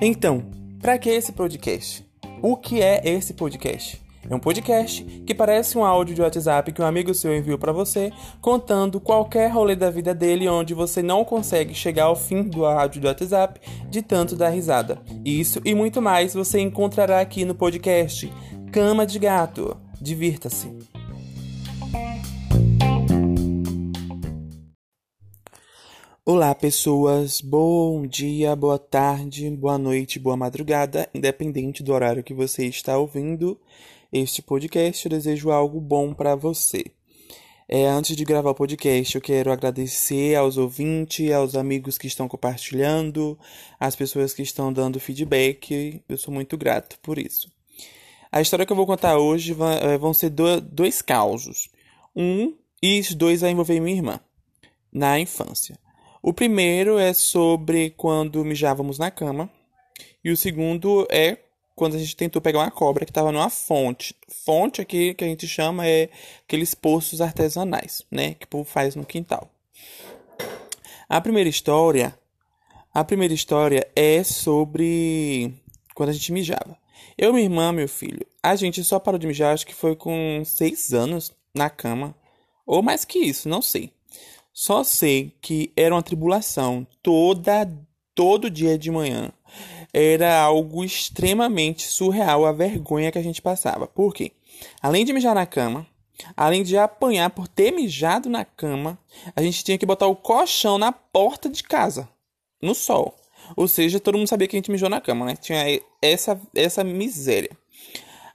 Então, para que esse podcast? O que é esse podcast? É um podcast que parece um áudio de WhatsApp que um amigo seu enviou para você, contando qualquer rolê da vida dele onde você não consegue chegar ao fim do áudio do WhatsApp de tanto dar risada. Isso e muito mais você encontrará aqui no podcast Cama de Gato. Divirta-se. Olá, pessoas. Bom dia, boa tarde, boa noite, boa madrugada, independente do horário que você está ouvindo este podcast, eu desejo algo bom para você. É, antes de gravar o podcast, eu quero agradecer aos ouvintes, aos amigos que estão compartilhando, às pessoas que estão dando feedback. Eu sou muito grato por isso. A história que eu vou contar hoje é, vão ser dois causos. Um e os dois vai envolver minha irmã na infância. O primeiro é sobre quando mijávamos na cama. E o segundo é quando a gente tentou pegar uma cobra que estava numa fonte. Fonte aqui que a gente chama é aqueles poços artesanais, né, que o povo faz no quintal. A primeira história, a primeira história é sobre quando a gente mijava. Eu minha irmã, meu filho, a gente só parou de mijar, acho que foi com seis anos na cama, ou mais que isso, não sei. Só sei que era uma tribulação toda todo dia de manhã era algo extremamente surreal a vergonha que a gente passava. Por quê? Além de mijar na cama, além de apanhar por ter mijado na cama, a gente tinha que botar o colchão na porta de casa, no sol. Ou seja, todo mundo sabia que a gente mijou na cama, né? Tinha essa, essa miséria.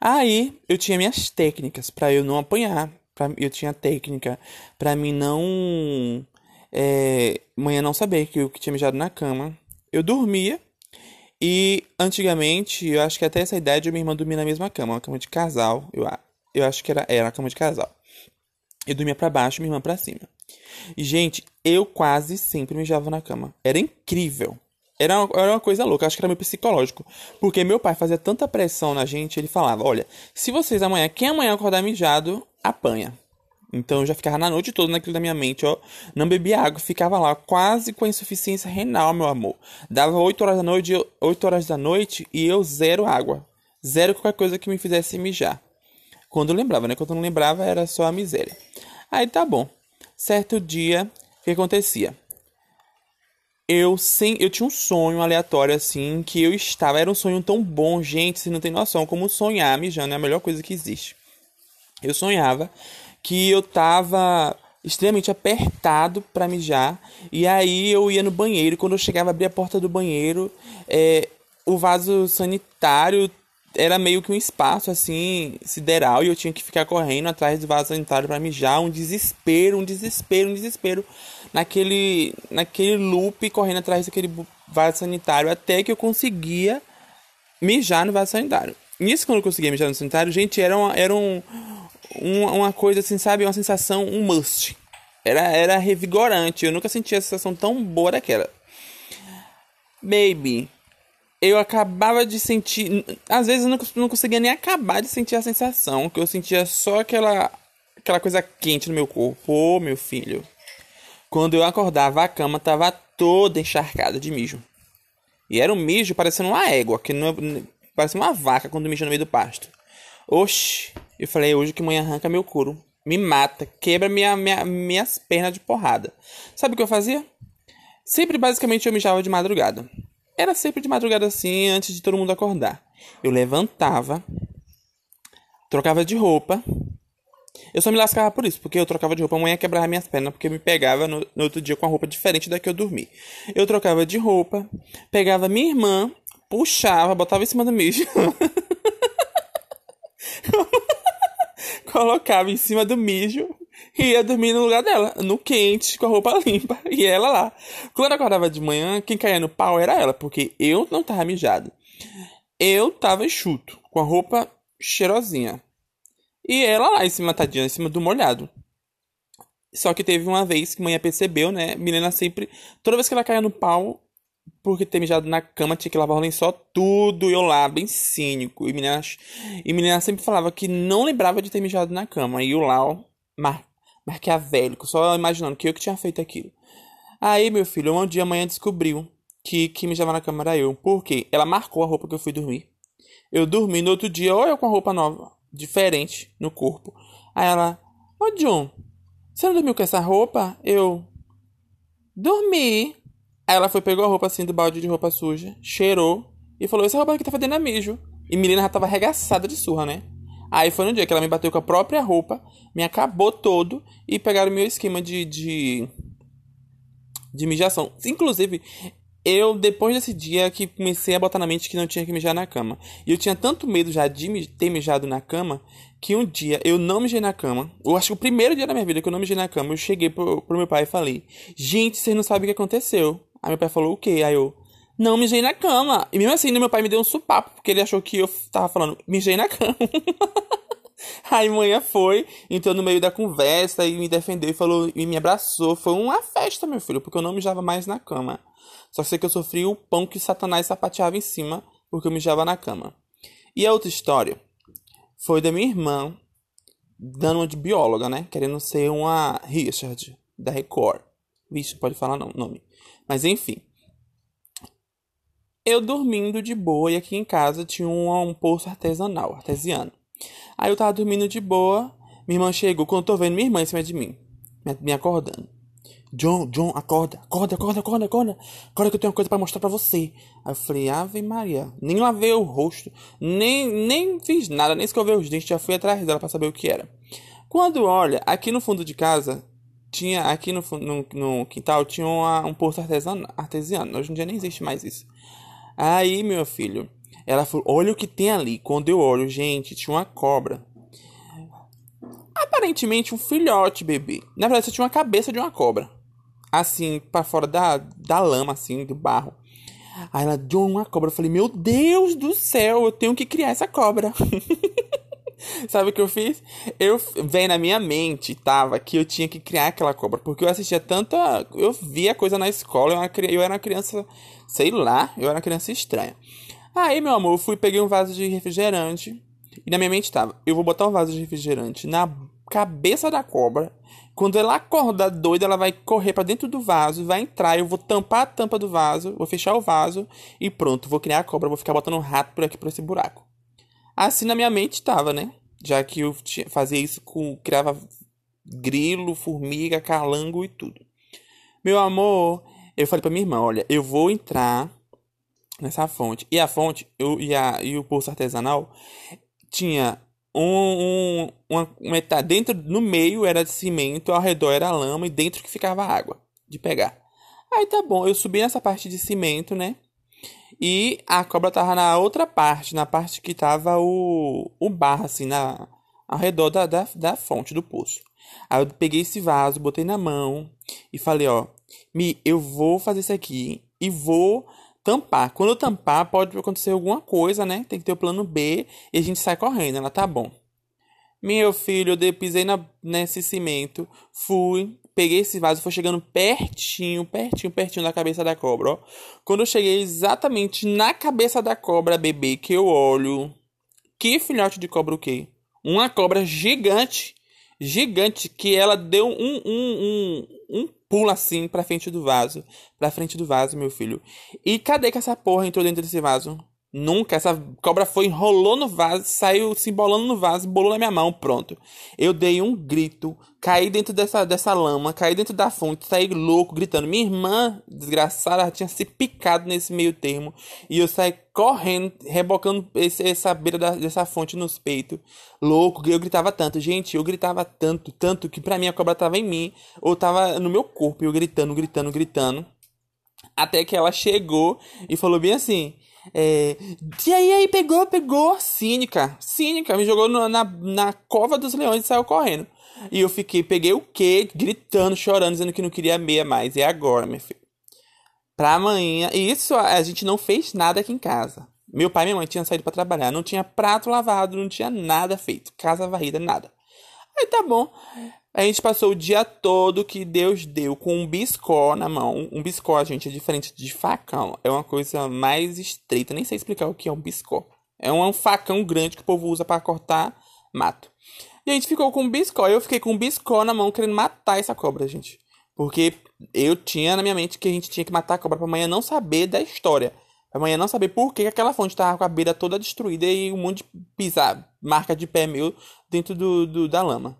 Aí eu tinha minhas técnicas para eu não apanhar. Pra, eu tinha técnica para mim não. É, manhã não saber que eu que tinha mijado na cama. Eu dormia e antigamente, eu acho que até essa idade, eu e minha irmã dormia na mesma cama, uma cama de casal. Eu, eu acho que era, era uma cama de casal. Eu dormia para baixo, minha irmã para cima. E, gente, eu quase sempre mijava na cama. Era incrível. Era uma, era uma coisa louca, acho que era meio psicológico. Porque meu pai fazia tanta pressão na gente, ele falava: Olha, se vocês amanhã, quem amanhã acordar mijado, apanha. Então eu já ficava na noite toda naquilo da minha mente, ó. Não bebia água, ficava lá quase com insuficiência renal, meu amor. Dava 8 horas da noite, 8 horas da noite e eu zero água. Zero qualquer coisa que me fizesse mijar. Quando eu lembrava, né? Quando eu não lembrava era só a miséria. Aí tá bom. Certo dia, o que acontecia? Eu sem, eu tinha um sonho aleatório assim que eu estava, era um sonho tão bom, gente, você não tem noção como sonhar mijando é a melhor coisa que existe. Eu sonhava que eu tava extremamente apertado para mijar. E aí eu ia no banheiro. Quando eu chegava, abria a porta do banheiro, é, o vaso sanitário era meio que um espaço assim sideral e eu tinha que ficar correndo atrás do vaso sanitário para mijar, um desespero, um desespero, um desespero naquele naquele loop correndo atrás daquele vaso sanitário até que eu conseguia mijar no vaso sanitário. Nisso quando eu conseguia mijar no sanitário, gente, era, uma, era um uma, uma coisa assim, sabe? Uma sensação, um must. Era, era revigorante. Eu nunca senti a sensação tão boa daquela. Baby, eu acabava de sentir. Às vezes eu não, não conseguia nem acabar de sentir a sensação. Que eu sentia só aquela, aquela coisa quente no meu corpo. Ô, oh, meu filho. Quando eu acordava, a cama tava toda encharcada de mijo. E era um mijo parecendo uma égua, que não, parecia uma vaca quando mija no meio do pasto. Oxi, eu falei, hoje que mãe arranca meu couro, me mata, quebra minha, minha, minhas pernas de porrada. Sabe o que eu fazia? Sempre, basicamente, eu mijava de madrugada. Era sempre de madrugada assim, antes de todo mundo acordar. Eu levantava, trocava de roupa. Eu só me lascava por isso, porque eu trocava de roupa, a mãe quebrava minhas pernas, porque me pegava no, no outro dia com a roupa diferente da que eu dormi. Eu trocava de roupa, pegava minha irmã, puxava, botava em cima do mijo. colocava em cima do mijo e ia dormir no lugar dela, no quente, com a roupa limpa, e ela lá. Quando acordava de manhã, quem caía no pau era ela, porque eu não tava mijado. Eu tava enxuto, com a roupa cheirosinha. E ela lá em cima, tadinha, em cima do molhado. Só que teve uma vez que a mãe percebeu, né? Milena sempre, toda vez que ela caía no pau, porque ter mijado na cama, tinha que lavar o lençol tudo, e eu lá, bem cínico. E menina, e menina sempre falava que não lembrava de ter mijado na cama. E o Lau, mar, marqueavélico, só imaginando que eu que tinha feito aquilo. Aí, meu filho, um dia a manhã descobriu que que mijava na cama era eu. Por quê? Ela marcou a roupa que eu fui dormir. Eu dormi no outro dia, ou eu com a roupa nova, diferente no corpo. Aí ela, ô John, você não dormiu com essa roupa? Eu, dormi. Aí ela foi, pegou a roupa assim do balde de roupa suja, cheirou e falou: Essa roupa aqui tá fedendo a mijo. E menina já tava arregaçada de surra, né? Aí foi no dia que ela me bateu com a própria roupa, me acabou todo e pegaram meu esquema de, de, de mijação. Inclusive, eu, depois desse dia, que comecei a botar na mente que não tinha que mijar na cama. E eu tinha tanto medo já de ter mijado na cama, que um dia eu não mijei na cama. Eu acho que o primeiro dia da minha vida que eu não mijei na cama, eu cheguei pro, pro meu pai e falei: Gente, vocês não sabem o que aconteceu. Aí meu pai falou: O quê? Aí eu: Não mijei na cama. E mesmo assim, meu pai me deu um supapo, porque ele achou que eu tava falando: Mijei na cama. Aí manhã foi, entrou no meio da conversa e me defendeu e falou e me abraçou. Foi uma festa, meu filho, porque eu não mijava mais na cama. Só sei que eu sofri o pão que Satanás sapateava em cima, porque eu mijava na cama. E a outra história foi da minha irmã, dando uma de bióloga, né? Querendo ser uma Richard, da Record. Vixe, pode falar não, nome. Mas enfim. Eu dormindo de boa e aqui em casa tinha um, um poço artesanal, artesiano. Aí eu tava dormindo de boa, minha irmã chegou, quando eu tô vendo minha irmã em cima de mim, me acordando. John, John, acorda, acorda, acorda, acorda, acorda. Acorda que eu tenho uma coisa para mostrar para você. Aí eu falei, Ave Maria. Nem lavei o rosto, nem, nem fiz nada, nem escovei os dentes, já fui atrás dela para saber o que era. Quando olha, aqui no fundo de casa, tinha, aqui no, no, no quintal, tinha uma, um poço artesano, artesiano. Hoje em dia nem existe mais isso. Aí, meu filho, ela falou, olha o que tem ali. Quando eu olho, gente, tinha uma cobra aparentemente um filhote bebê. Na verdade, só tinha uma cabeça de uma cobra assim, para fora da, da lama, assim, do barro. Aí ela deu uma cobra. Eu falei, meu Deus do céu, eu tenho que criar essa cobra. Sabe o que eu fiz? Eu veio na minha mente, tava, que eu tinha que criar aquela cobra. Porque eu assistia tanta. Eu via coisa na escola, eu era, eu era uma criança, sei lá, eu era uma criança estranha. Aí, meu amor, eu fui, peguei um vaso de refrigerante. E na minha mente tava, eu vou botar um vaso de refrigerante na cabeça da cobra quando ela acordar doida, ela vai correr para dentro do vaso, vai entrar, eu vou tampar a tampa do vaso, vou fechar o vaso e pronto, vou criar a cobra, vou ficar botando um rato por aqui por esse buraco. Assim na minha mente estava, né? Já que eu fazia isso com criava grilo, formiga, calango e tudo. Meu amor, eu falei para minha irmã, olha, eu vou entrar nessa fonte. E a fonte, eu, e, a, e o poço artesanal tinha um, um, uma metade dentro no meio era de cimento, ao redor era lama e dentro que ficava água de pegar. Aí tá bom, eu subi nessa parte de cimento, né? E a cobra tava na outra parte, na parte que tava o, o bar, assim, na, ao redor da, da, da fonte do poço. Aí eu peguei esse vaso, botei na mão e falei, ó, Mi, eu vou fazer isso aqui e vou tampar. Quando eu tampar, pode acontecer alguma coisa, né? Tem que ter o plano B e a gente sai correndo. Ela tá bom. Meu filho, eu pisei na, nesse cimento, fui, peguei esse vaso, foi chegando pertinho, pertinho, pertinho da cabeça da cobra, ó. Quando eu cheguei exatamente na cabeça da cobra bebê, que eu olho. Que filhote de cobra o quê? Uma cobra gigante, gigante, que ela deu um, um, um, um pula assim pra frente do vaso. Pra frente do vaso, meu filho. E cadê que essa porra entrou dentro desse vaso? Nunca. Essa cobra foi, enrolou no vaso, saiu se embolando no vaso, bolou na minha mão, pronto. Eu dei um grito, caí dentro dessa, dessa lama, caí dentro da fonte, saí louco, gritando. Minha irmã, desgraçada, tinha se picado nesse meio termo. E eu saí correndo, rebocando esse, essa beira da, dessa fonte nos peitos. Louco, eu gritava tanto. Gente, eu gritava tanto, tanto, que pra mim a cobra tava em mim, ou tava no meu corpo, eu gritando, gritando, gritando. Até que ela chegou e falou bem assim... É, e aí, aí, pegou, pegou. Cínica, cínica, me jogou no, na, na cova dos leões e saiu correndo. E eu fiquei, peguei o quê? Gritando, chorando, dizendo que não queria meia mais. E agora, meu filho? Pra amanhã. E isso a gente não fez nada aqui em casa. Meu pai e minha mãe tinham saído para trabalhar. Não tinha prato lavado, não tinha nada feito. Casa varrida, nada. Aí tá bom. A gente passou o dia todo que Deus deu com um biscó na mão. Um biscó, gente, é diferente de facão. É uma coisa mais estreita. Nem sei explicar o que é um biscó. É um facão grande que o povo usa para cortar mato. E a gente ficou com um biscó. Eu fiquei com um biscó na mão querendo matar essa cobra, gente. Porque eu tinha na minha mente que a gente tinha que matar a cobra pra amanhã não saber da história. Pra amanhã não saber por que aquela fonte tava com a beira toda destruída e um monte de pisar, marca de pé meu dentro do, do da lama.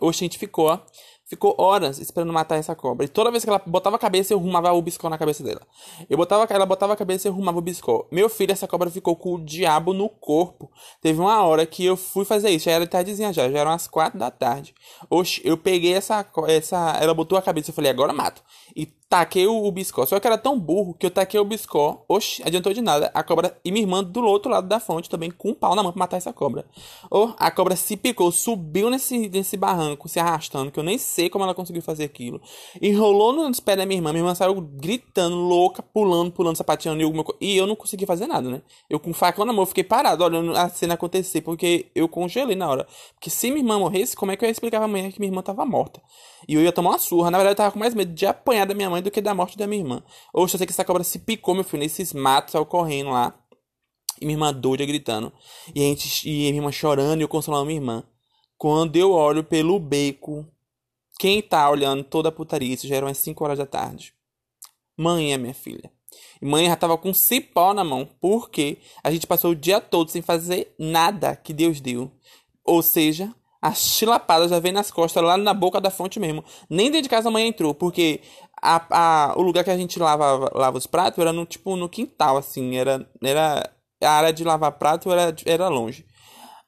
Oxe, a gente ficou, ficou horas esperando matar essa cobra. E toda vez que ela botava a cabeça, eu rumava o biscó na cabeça dela. Eu botava, ela botava a cabeça e eu rumava o biscó. Meu filho, essa cobra ficou com o diabo no corpo. Teve uma hora que eu fui fazer isso. Já era tardezinha já, já eram as quatro da tarde. Oxe, eu peguei essa, essa. Ela botou a cabeça, eu falei, agora mato. E taquei o, o biscó. Só que era tão burro que eu taquei o biscó. Oxe, adiantou de nada. A cobra e minha irmã do outro lado da fonte também com um pau na mão pra matar essa cobra. Oh, a cobra se picou, subiu nesse, nesse barranco, se arrastando, que eu nem sei como ela conseguiu fazer aquilo. Enrolou nos pés da minha irmã. Minha irmã saiu gritando, louca, pulando, pulando, sapateando. E e eu não consegui fazer nada, né? Eu com facão na mão, fiquei parado olhando a cena acontecer, porque eu congelei na hora. Porque se minha irmã morresse, como é que eu ia explicar pra amanhã que minha irmã tava morta? E eu ia tomar uma surra. Na verdade, eu tava com mais medo de apanhar da minha mãe do que da morte da minha irmã. Oxe, eu sei que essa cobra se picou, meu filho, nesses matos, saiu correndo lá. E minha irmã doida gritando. E a gente, e minha irmã chorando e eu consolando minha irmã. Quando eu olho pelo beco, quem tá olhando toda a putaria, isso já eram umas 5 horas da tarde. Mãe é minha filha. E mãe já tava com cipó na mão, porque a gente passou o dia todo sem fazer nada que Deus deu. Ou seja, a chilapada já vem nas costas, lá na boca da fonte mesmo. Nem dentro de casa a mãe entrou, porque a, a, o lugar que a gente lava, lava os pratos era no, tipo, no quintal, assim. Era, era, a área de lavar prato era, era longe.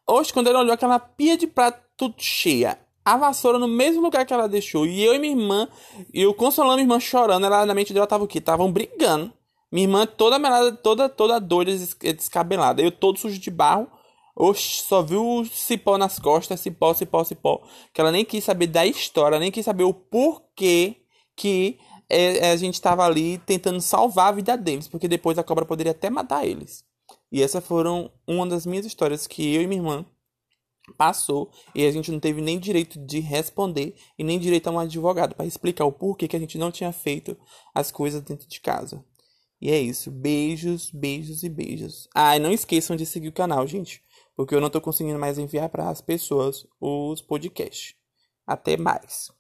Hoje, quando ela olhou aquela pia de prato tudo cheia, a vassoura no mesmo lugar que ela deixou, e eu e minha irmã, eu consolando minha irmã chorando, ela na mente dela tava o quê? Estavam brigando. Minha irmã toda melada, toda, toda doida, descabelada. Eu todo sujo de barro Oxe, só viu cipó nas costas, cipó, cipó, cipó. Que ela nem quis saber da história, nem quis saber o porquê que é, a gente estava ali tentando salvar a vida deles, porque depois a cobra poderia até matar eles. E essas foram uma das minhas histórias que eu e minha irmã passou e a gente não teve nem direito de responder e nem direito a um advogado para explicar o porquê que a gente não tinha feito as coisas dentro de casa. E é isso. Beijos, beijos e beijos. Ah, e não esqueçam de seguir o canal, gente porque eu não estou conseguindo mais enviar para as pessoas os podcasts. Até mais.